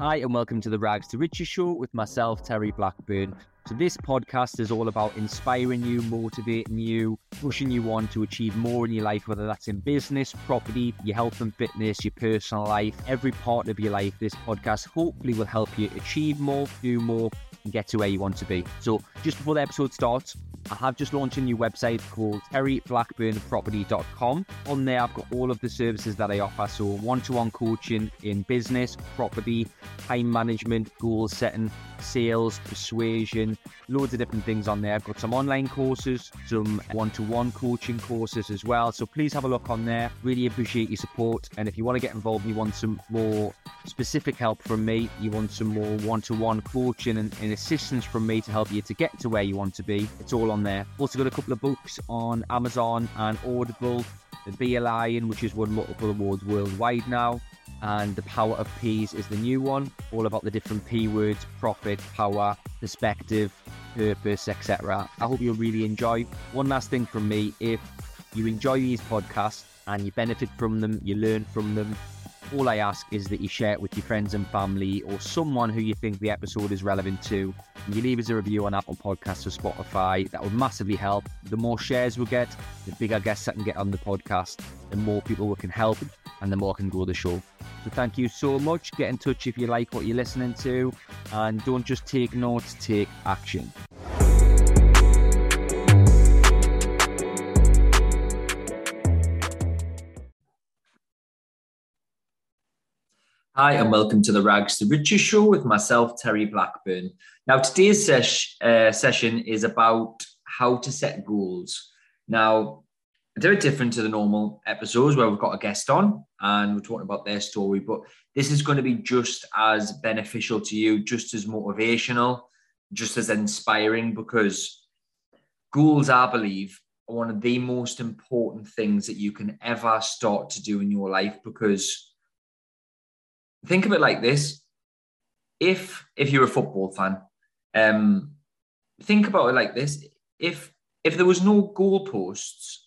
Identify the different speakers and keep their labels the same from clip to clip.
Speaker 1: Hi, and welcome to the Rags to Riches show with myself, Terry Blackburn. So, this podcast is all about inspiring you, motivating you, pushing you on to achieve more in your life, whether that's in business, property, your health and fitness, your personal life, every part of your life. This podcast hopefully will help you achieve more, do more, and get to where you want to be. So, just before the episode starts, I have just launched a new website called terryblackburnproperty.com. On there, I've got all of the services that I offer. So, one to one coaching in business, property, time management, goal setting, sales, persuasion, loads of different things on there. I've got some online courses, some one to one coaching courses as well. So, please have a look on there. Really appreciate your support. And if you want to get involved, you want some more specific help from me, you want some more one to one coaching and, assistance from me to help you to get to where you want to be, it's all on there. Also got a couple of books on Amazon and Audible. The Be a Lion, which has won multiple awards worldwide now, and The Power of P's is the new one, all about the different P words, profit, power, perspective, purpose, etc. I hope you'll really enjoy. One last thing from me, if you enjoy these podcasts and you benefit from them, you learn from them, all I ask is that you share it with your friends and family or someone who you think the episode is relevant to. And you leave us a review on Apple Podcasts or Spotify. That would massively help. The more shares we get, the bigger guests that can get on the podcast, the more people we can help, and the more can grow the show. So thank you so much. Get in touch if you like what you're listening to, and don't just take notes, take action. Hi, and welcome to the Rags to Riches show with myself, Terry Blackburn. Now, today's ses- uh, session is about how to set goals. Now, a bit different to the normal episodes where we've got a guest on and we're talking about their story, but this is going to be just as beneficial to you, just as motivational, just as inspiring because goals, I believe, are one of the most important things that you can ever start to do in your life because think of it like this: if if you're a football fan, um, think about it like this: if if there was no goalposts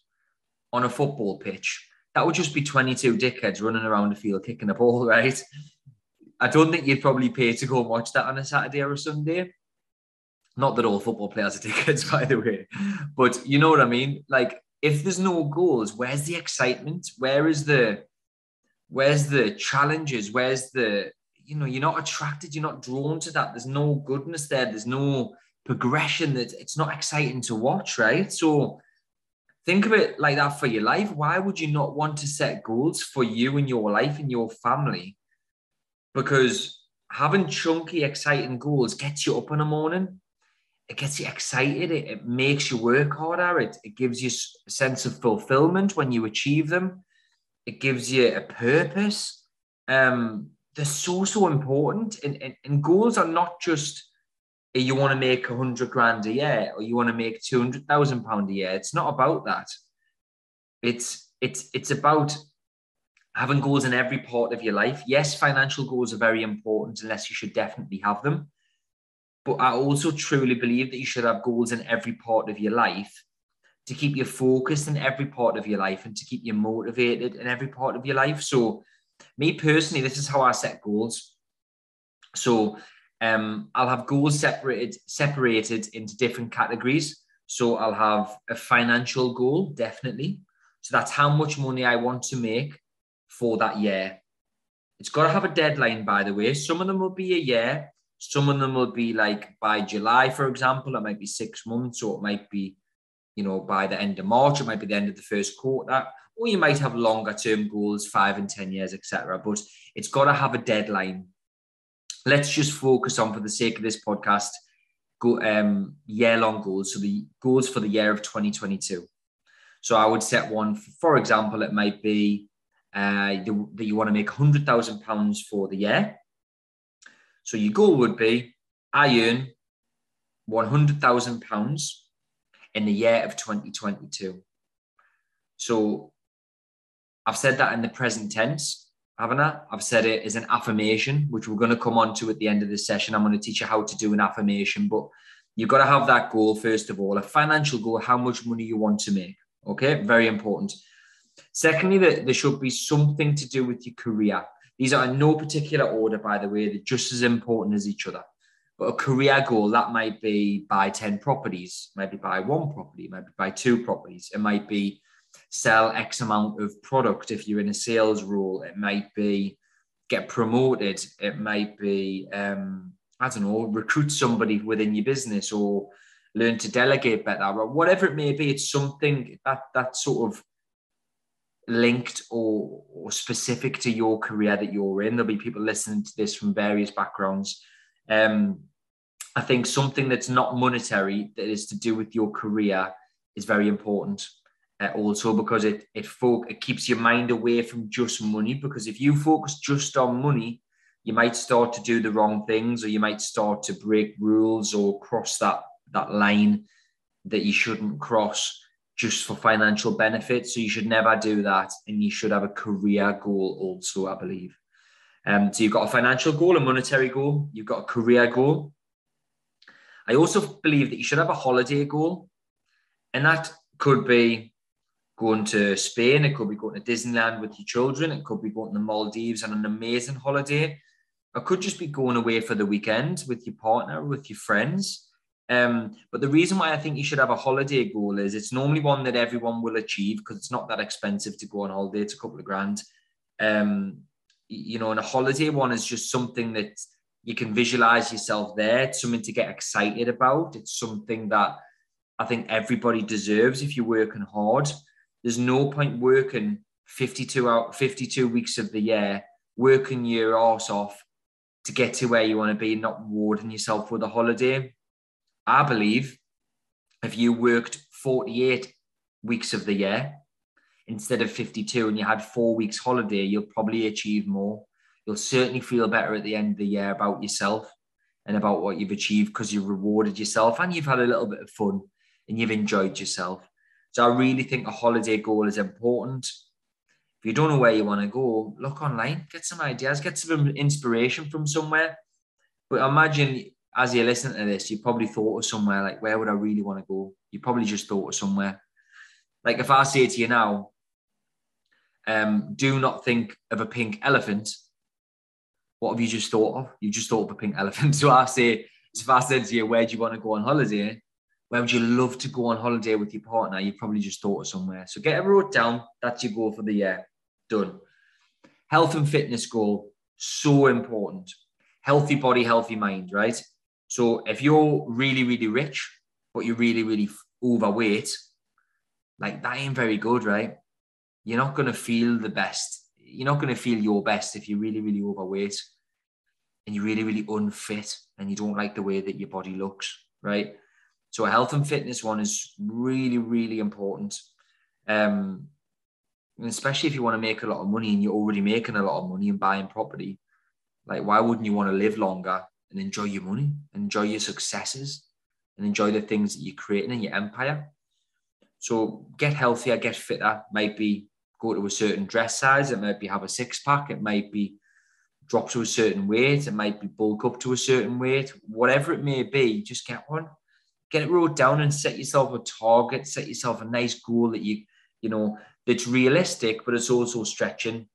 Speaker 1: on a football pitch, that would just be 22 dickheads running around the field kicking a ball, right? I don't think you'd probably pay to go and watch that on a Saturday or a Sunday. Not that all football players are dickheads, by the way, but you know what I mean. Like, if there's no goals, where's the excitement? Where is the Where's the challenges? Where's the, you know, you're not attracted, you're not drawn to that. There's no goodness there. There's no progression that it's not exciting to watch, right? So think of it like that for your life. Why would you not want to set goals for you and your life and your family? Because having chunky, exciting goals gets you up in the morning. It gets you excited. It, it makes you work harder. It, it gives you a sense of fulfillment when you achieve them it gives you a purpose. Um, they're so so important, and, and, and goals are not just you want to make a hundred grand a year or you want to make two hundred thousand pound a year. It's not about that. It's it's it's about having goals in every part of your life. Yes, financial goals are very important, unless you should definitely have them. But I also truly believe that you should have goals in every part of your life to keep you focused in every part of your life and to keep you motivated in every part of your life. So, me personally, this is how I set goals. So, um, I'll have goals separated separated into different categories. So, I'll have a financial goal, definitely. So that's how much money I want to make for that year. It's got to have a deadline, by the way. Some of them will be a year. Some of them will be like by July, for example. It might be six months, or it might be you know, by the end of March, it might be the end of the first quarter, or you might have longer term goals, five and 10 years, etc. But it's got to have a deadline. Let's just focus on, for the sake of this podcast, go um, year long goals. So the goals for the year of 2022. So I would set one, for, for example, it might be uh, that you want to make £100,000 for the year. So your goal would be I earn £100,000 in the year of 2022. So I've said that in the present tense, haven't I? I've said it as an affirmation, which we're going to come on to at the end of this session. I'm going to teach you how to do an affirmation, but you've got to have that goal, first of all, a financial goal, how much money you want to make. Okay, very important. Secondly, that there should be something to do with your career. These are in no particular order, by the way, they're just as important as each other. A career goal, that might be buy 10 properties, maybe buy one property, maybe buy two properties. It might be sell X amount of product if you're in a sales role. It might be get promoted. It might be, um, I don't know, recruit somebody within your business or learn to delegate better or whatever it may be. It's something that that sort of linked or, or specific to your career that you're in. There'll be people listening to this from various backgrounds. Um, I think something that's not monetary that is to do with your career is very important. Uh, also, because it it fo- it keeps your mind away from just money. Because if you focus just on money, you might start to do the wrong things, or you might start to break rules or cross that that line that you shouldn't cross just for financial benefit. So you should never do that, and you should have a career goal also. I believe. Um, so you've got a financial goal, a monetary goal, you've got a career goal, I also believe that you should have a holiday goal, and that could be going to Spain, it could be going to Disneyland with your children, it could be going to the Maldives on an amazing holiday. It could just be going away for the weekend with your partner, with your friends. Um, but the reason why I think you should have a holiday goal is it's normally one that everyone will achieve because it's not that expensive to go on holiday. It's a couple of grand. Um, you know, and a holiday one is just something that you can visualize yourself there. It's something to get excited about. It's something that I think everybody deserves if you're working hard. There's no point working 52 out 52 weeks of the year, working your ass off to get to where you want to be, and not rewarding yourself with a holiday. I believe if you worked 48 weeks of the year instead of 52 and you had four weeks holiday, you'll probably achieve more you'll certainly feel better at the end of the year about yourself and about what you've achieved because you've rewarded yourself and you've had a little bit of fun and you've enjoyed yourself. So I really think a holiday goal is important. If you don't know where you want to go, look online, get some ideas, get some inspiration from somewhere. But imagine as you're listening to this, you probably thought of somewhere like, where would I really want to go? You probably just thought of somewhere. Like if I say to you now, um, do not think of a pink elephant, what have you just thought of? You've just thought of a pink elephant. So I say, if I said to you, where do you want to go on holiday? Where would you love to go on holiday with your partner? You probably just thought of somewhere. So get it wrote down. That's your goal for the year. Done. Health and fitness goal, so important. Healthy body, healthy mind, right? So if you're really, really rich, but you're really, really overweight, like that ain't very good, right? You're not going to feel the best you're not going to feel your best if you're really, really overweight and you're really, really unfit and you don't like the way that your body looks, right? So a health and fitness one is really, really important. Um, especially if you want to make a lot of money and you're already making a lot of money and buying property, like why wouldn't you want to live longer and enjoy your money, enjoy your successes, and enjoy the things that you're creating in your empire? So get healthier, get fitter, might be go to a certain dress size. It might be have a six pack. It might be drop to a certain weight. It might be bulk up to a certain weight. Whatever it may be, just get one. Get it wrote down and set yourself a target. Set yourself a nice goal that you, you know, that's realistic, but it's also stretching.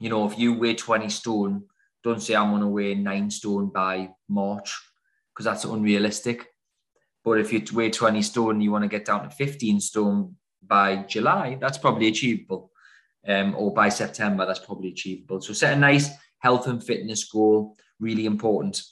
Speaker 1: You know, if you weigh 20 stone, don't say I'm going to weigh nine stone by March because that's unrealistic. But if you weigh 20 stone, you want to get down to 15 stone by July, that's probably achievable. Um, or by September, that's probably achievable. So set a nice health and fitness goal, really important.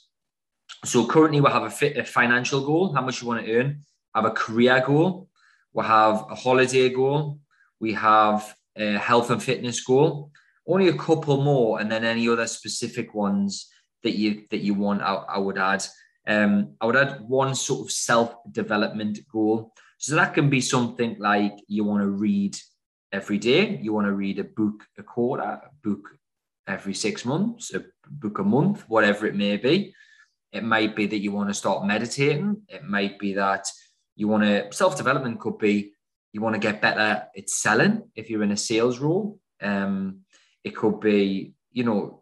Speaker 1: So currently we have a, fit, a financial goal, how much you want to earn, have a career goal, we have a holiday goal, we have a health and fitness goal, only a couple more, and then any other specific ones that you that you want, I, I would add. Um, I would add one sort of self development goal. So that can be something like you want to read every day, you want to read a book a quarter, a book every six months, a book a month, whatever it may be. It might be that you want to start meditating. It might be that you want to self development could be you want to get better at selling if you're in a sales role. Um, it could be, you know,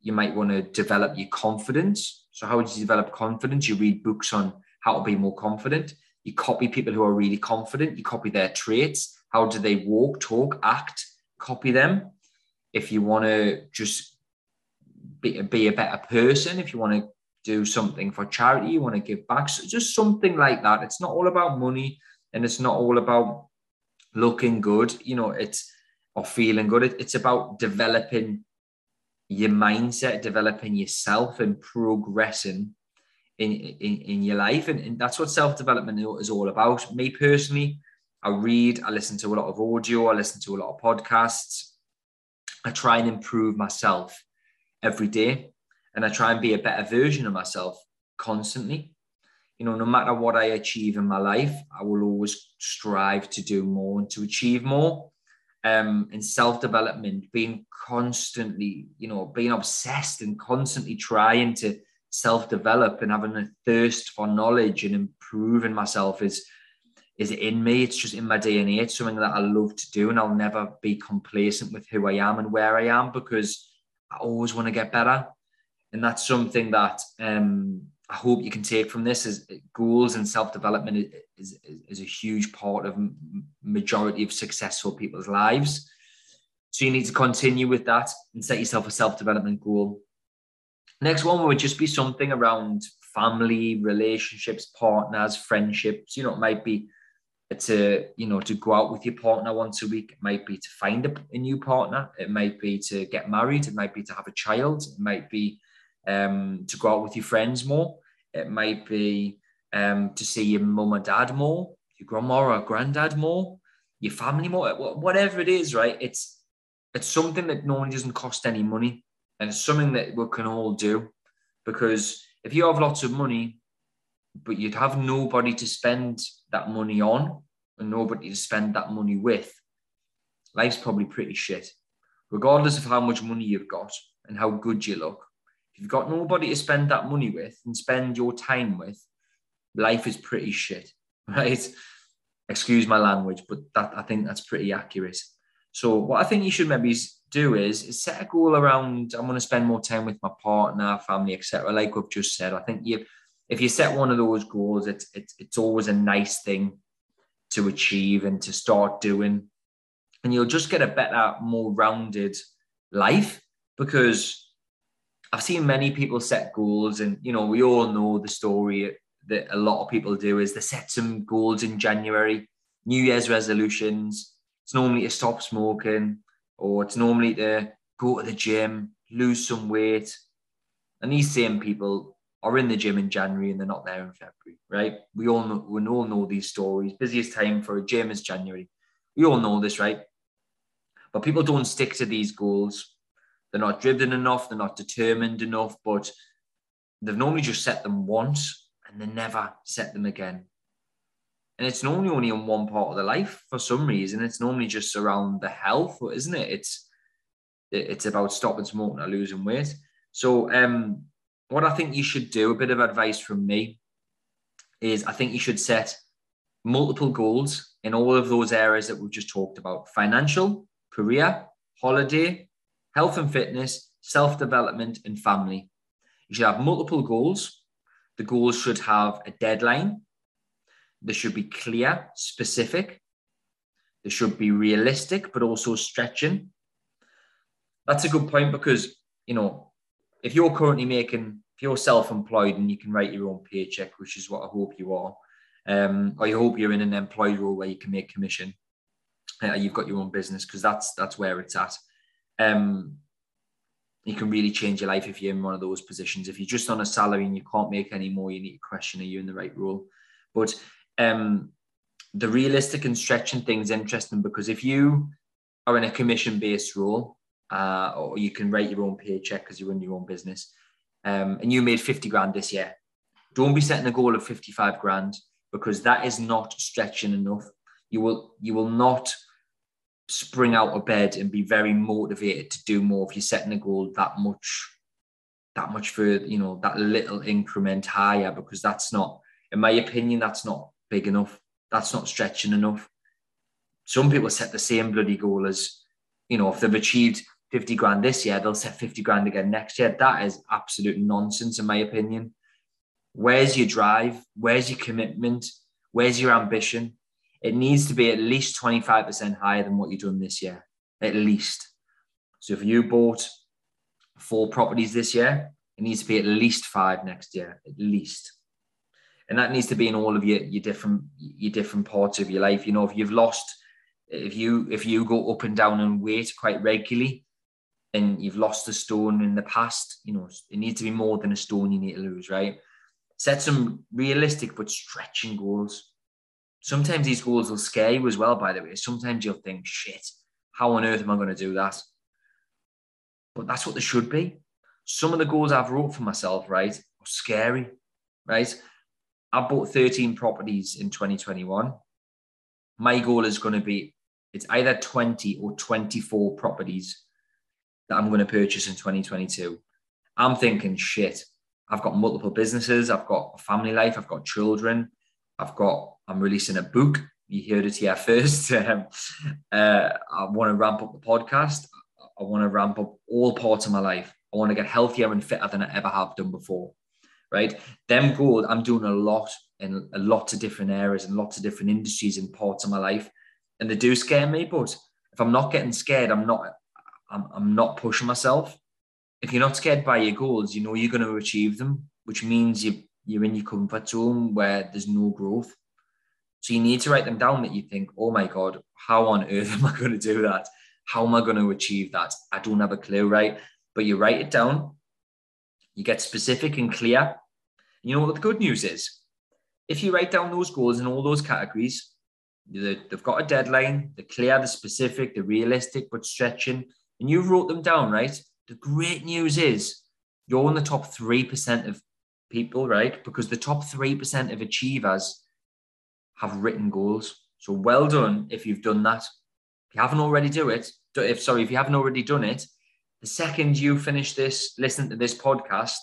Speaker 1: you might want to develop your confidence. So, how would you develop confidence? You read books on how to be more confident. You copy people who are really confident. You copy their traits. How do they walk, talk, act? Copy them. if you want to just be, be a better person, if you want to do something for charity, you want to give back, so just something like that. It's not all about money and it's not all about looking good, you know, it's or feeling good. It, it's about developing your mindset, developing yourself and progressing in, in, in your life. And, and that's what self-development is all about. Me personally, I read, I listen to a lot of audio, I listen to a lot of podcasts. I try and improve myself every day. And I try and be a better version of myself constantly. You know, no matter what I achieve in my life, I will always strive to do more and to achieve more. Um, and self development, being constantly, you know, being obsessed and constantly trying to self develop and having a thirst for knowledge and improving myself is is in me. It's just in my DNA. It's something that I love to do, and I'll never be complacent with who I am and where I am because I always want to get better. And that's something that um, I hope you can take from this is goals and self development is, is, is a huge part of majority of successful people's lives. So you need to continue with that and set yourself a self development goal. Next one would just be something around family, relationships, partners, friendships. You know, it might be to you know to go out with your partner once a week. It might be to find a, a, new partner. It might be to get married. It might be to have a child. It might be um, to go out with your friends more. It might be um, to see your mum or dad more your grandma or granddad more your family more whatever it is right? It's it's something that normally doesn't cost any money and it's something that we can all do because if you have lots of money but you'd have nobody to spend that money on and nobody to spend that money with, life's probably pretty shit. Regardless of how much money you've got and how good you look, if you've got nobody to spend that money with and spend your time with, life is pretty shit, right? Excuse my language, but that I think that's pretty accurate. So what I think you should maybe do is, is set a goal around I'm going to spend more time with my partner, family, etc. Like we've just said, I think you if you set one of those goals, it's it's it's always a nice thing to achieve and to start doing, and you'll just get a better, more rounded life because I've seen many people set goals, and you know we all know the story that a lot of people do is they set some goals in January, New Year's resolutions. It's normally to stop smoking, or it's normally to go to the gym, lose some weight. And these same people are in the gym in January and they're not there in February, right? We all know, we all know these stories. Busiest time for a gym is January. We all know this, right? But people don't stick to these goals. They're not driven enough. They're not determined enough. But they've normally just set them once and they never set them again. And it's normally only in one part of the life for some reason. It's normally just around the health, isn't it? It's it's about stopping smoking or losing weight. So um, what I think you should do, a bit of advice from me, is I think you should set multiple goals in all of those areas that we've just talked about financial, career, holiday, health and fitness, self development, and family. You should have multiple goals. The goals should have a deadline. They should be clear, specific. They should be realistic, but also stretching. That's a good point because, you know, if you're currently making if you're self-employed and you can write your own paycheck, which is what I hope you are, um, or you hope you're in an employed role where you can make commission, uh, you've got your own business because that's that's where it's at. Um, you can really change your life if you're in one of those positions. If you're just on a salary and you can't make any more, you need to question are you in the right role. But um, the realistic and stretching thing is interesting because if you are in a commission-based role, uh, or you can write your own paycheck because you run your own business, um, and you made 50 grand this year, don't be setting a goal of 55 grand because that is not stretching enough. You will you will not spring out of bed and be very motivated to do more if you're setting a goal that much that much further, you know, that little increment higher because that's not, in my opinion, that's not big enough. That's not stretching enough. Some people set the same bloody goal as, you know, if they've achieved 50 grand this year, they'll set 50 grand again next year. That is absolute nonsense, in my opinion. Where's your drive? Where's your commitment? Where's your ambition? It needs to be at least 25% higher than what you've done this year, at least. So if you bought four properties this year, it needs to be at least five next year, at least. And that needs to be in all of your, your different your different parts of your life. You know, if you've lost, if you if you go up and down in weight quite regularly, and you've lost a stone in the past, you know, it needs to be more than a stone you need to lose, right? Set some realistic but stretching goals. Sometimes these goals will scare you as well, by the way. Sometimes you'll think, shit, how on earth am I going to do that? But that's what they should be. Some of the goals I've wrote for myself, right, are scary, right? I bought 13 properties in 2021. My goal is going to be it's either 20 or 24 properties that I'm going to purchase in 2022. I'm thinking, shit, I've got multiple businesses, I've got a family life, I've got children, I've got, I'm releasing a book. You heard it here first. um, uh, I want to ramp up the podcast. I want to ramp up all parts of my life. I want to get healthier and fitter than I ever have done before. Right. Them goals, I'm doing a lot in a of different areas and lots of different industries and parts of my life. And they do scare me, but if I'm not getting scared, I'm not I'm, I'm not pushing myself. If you're not scared by your goals, you know you're going to achieve them, which means you, you're in your comfort zone where there's no growth. So you need to write them down that you think, oh my God, how on earth am I going to do that? How am I going to achieve that? I don't have a clue, right? But you write it down, you get specific and clear. You know what the good news is? If you write down those goals in all those categories, they've got a deadline, they're clear, they're specific, they're realistic, but stretching, and you wrote them down, right? The great news is you're in the top 3% of people, right? Because the top 3% of achievers have written goals. So well done if you've done that. If you haven't already do it, if sorry, if you haven't already done it, the second you finish this, listen to this podcast,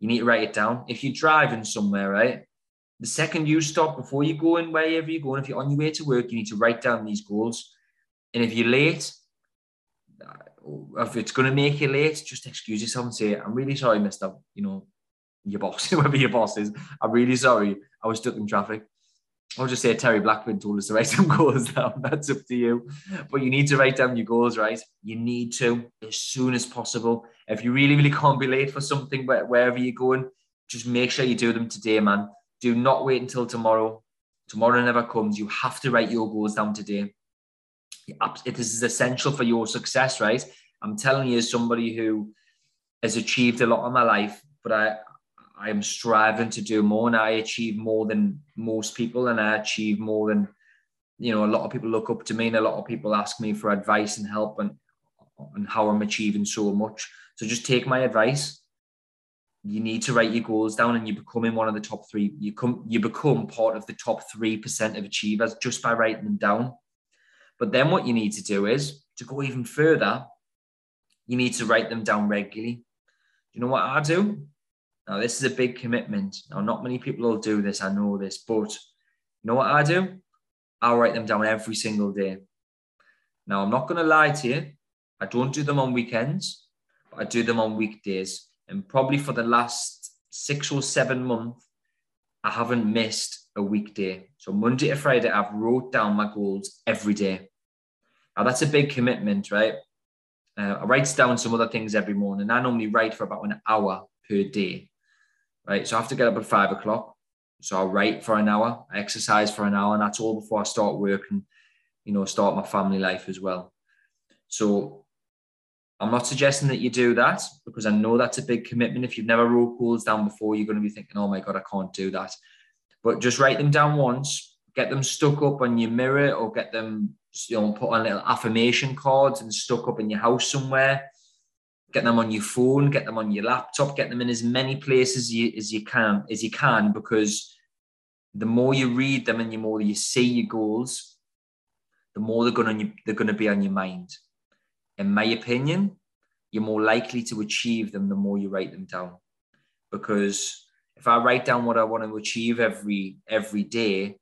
Speaker 1: you need to write it down. If you're driving somewhere, right? The second you stop before you go in wherever you're going, if you're on your way to work, you need to write down these goals. And if you're late, uh, if it's going to make you late, just excuse yourself and say, I'm really sorry, Mister, you know, your boss, whoever your boss is. I'm really sorry. I was stuck in traffic. I'll just say Terry Blackburn told us to write some goals down. That's up to you. But you need to write down your goals, right? You need to as soon as possible. If you really, really can't be late for something, wherever you're going, just make sure you do them today, man. Do not wait until tomorrow. Tomorrow never comes. You have to write your goals down today This is essential for your success, right? I'm telling you, as somebody who has achieved a lot in my life, but I I am striving to do more, and I achieve more than most people, and I achieve more than you know. A lot of people look up to me, and a lot of people ask me for advice and help, and and how I'm achieving so much. So just take my advice. You need to write your goals down, and you become in one of the top three. You come, you become part of the top three percent of achievers just by writing them down. But then what you need to do is to go even further, you need to write them down regularly. You know what I do? Now, this is a big commitment. Now, not many people will do this, I know this, but you know what I do? I'll write them down every single day. Now, I'm not going to lie to you. I don't do them on weekends, but I do them on weekdays. And probably for the last six or seven months, I haven't missed a weekday. So Monday to Friday, I've wrote down my goals every day. Now that's a big commitment, right? Uh, I write down some other things every morning. I normally write for about an hour per day, right? So I have to get up at five o'clock. So I write for an hour, I exercise for an hour, and that's all before I start work and, you know, start my family life as well. So I'm not suggesting that you do that because I know that's a big commitment. If you've never wrote goals down before, you're going to be thinking, oh my God, I can't do that. But just write them down once, get them stuck up on your mirror or get them you know, put on little affirmation cards and stuck up in your house somewhere. Get them on your phone, get them on your laptop, get them in as many places as you, as you can as you can, because the more you read them and the more you see your goals, the more they're going to they're going to be on your mind. In my opinion, you're more likely to achieve them the more you write them down. Because if I write down what I want to achieve every every day,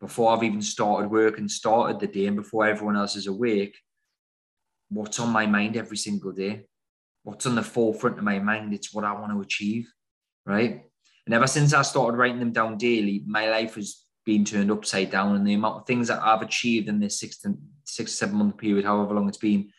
Speaker 1: before I've even started work and started the day and before everyone else is awake, what's on my mind every single day? What's on the forefront of my mind? It's what I want to achieve, right? And ever since I started writing them down daily, my life has been turned upside down, and the amount of things that I've achieved in this six to six seven month period, however long it's been,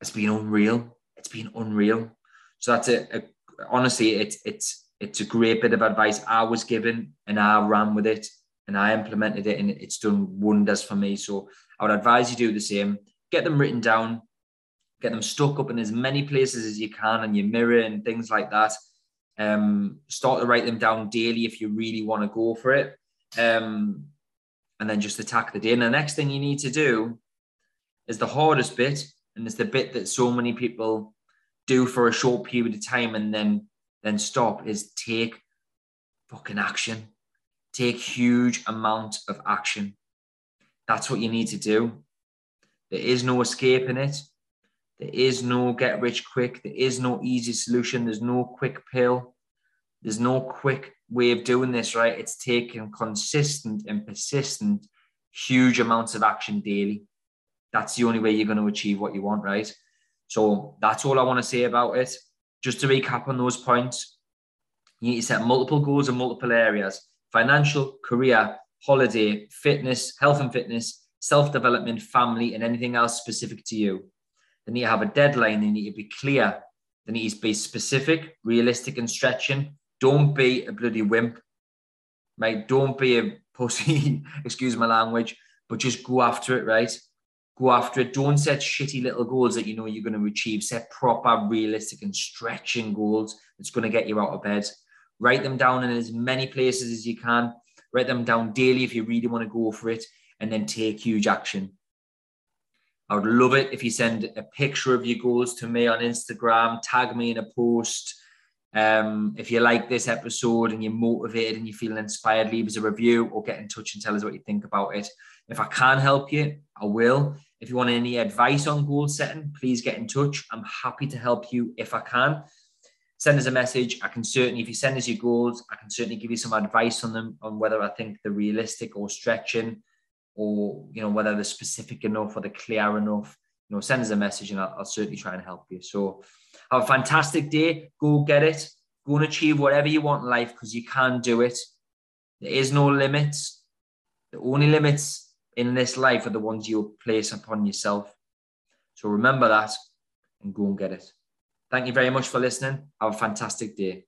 Speaker 1: it's been unreal. It's been unreal. So that's a, a honestly, it's it's it's a great bit of advice I was given, and I ran with it, and I implemented it, and it's done wonders for me. So I would advise you do the same. Get them written down, get them stuck up in as many places as you can and your mirror and things like that. Um, start to write them down daily if you really want to go for it. Um, and then just attack the day. And the next thing you need to do is the hardest bit, and it's the bit that so many people do for a short period of time and then then stop is take fucking action. Take huge amount of action. That's what you need to do. There is no escaping it. There is no get rich quick. There is no easy solution. There's no quick pill. There's no quick way of doing this, right? It's taking consistent and persistent, huge amounts of action daily. That's the only way you're going to achieve what you want, right? So that's all I want to say about it. Just to recap on those points, you need to set multiple goals in multiple areas financial, career, holiday, fitness, health and fitness, self development, family, and anything else specific to you. They need to have a deadline, they need to be clear, they need to be specific, realistic, and stretching. Don't be a bloody wimp, mate. Don't be a pussy, excuse my language, but just go after it, right? Go after it. Don't set shitty little goals that you know you're going to achieve. Set proper, realistic, and stretching goals that's going to get you out of bed. Write them down in as many places as you can. Write them down daily if you really want to go for it, and then take huge action. I would love it if you send a picture of your goals to me on Instagram, tag me in a post. Um, if you like this episode and you're motivated and you feel inspired, leave us a review or get in touch and tell us what you think about it. If I can help you, I will. If you want any advice on goal setting, please get in touch. I'm happy to help you if I can. Send us a message. I can certainly, if you send us your goals, I can certainly give you some advice on them on whether I think they're realistic or stretching or you know whether they're specific enough or they're clear enough you know send us a message and I'll, I'll, certainly try and help you. So have a fantastic day. Go get it. Go and achieve whatever you want in life because you can do it. There is no limits. The only limits in this life are the ones you place upon yourself. So remember that and go and get it. Thank you very much for listening. Have a fantastic day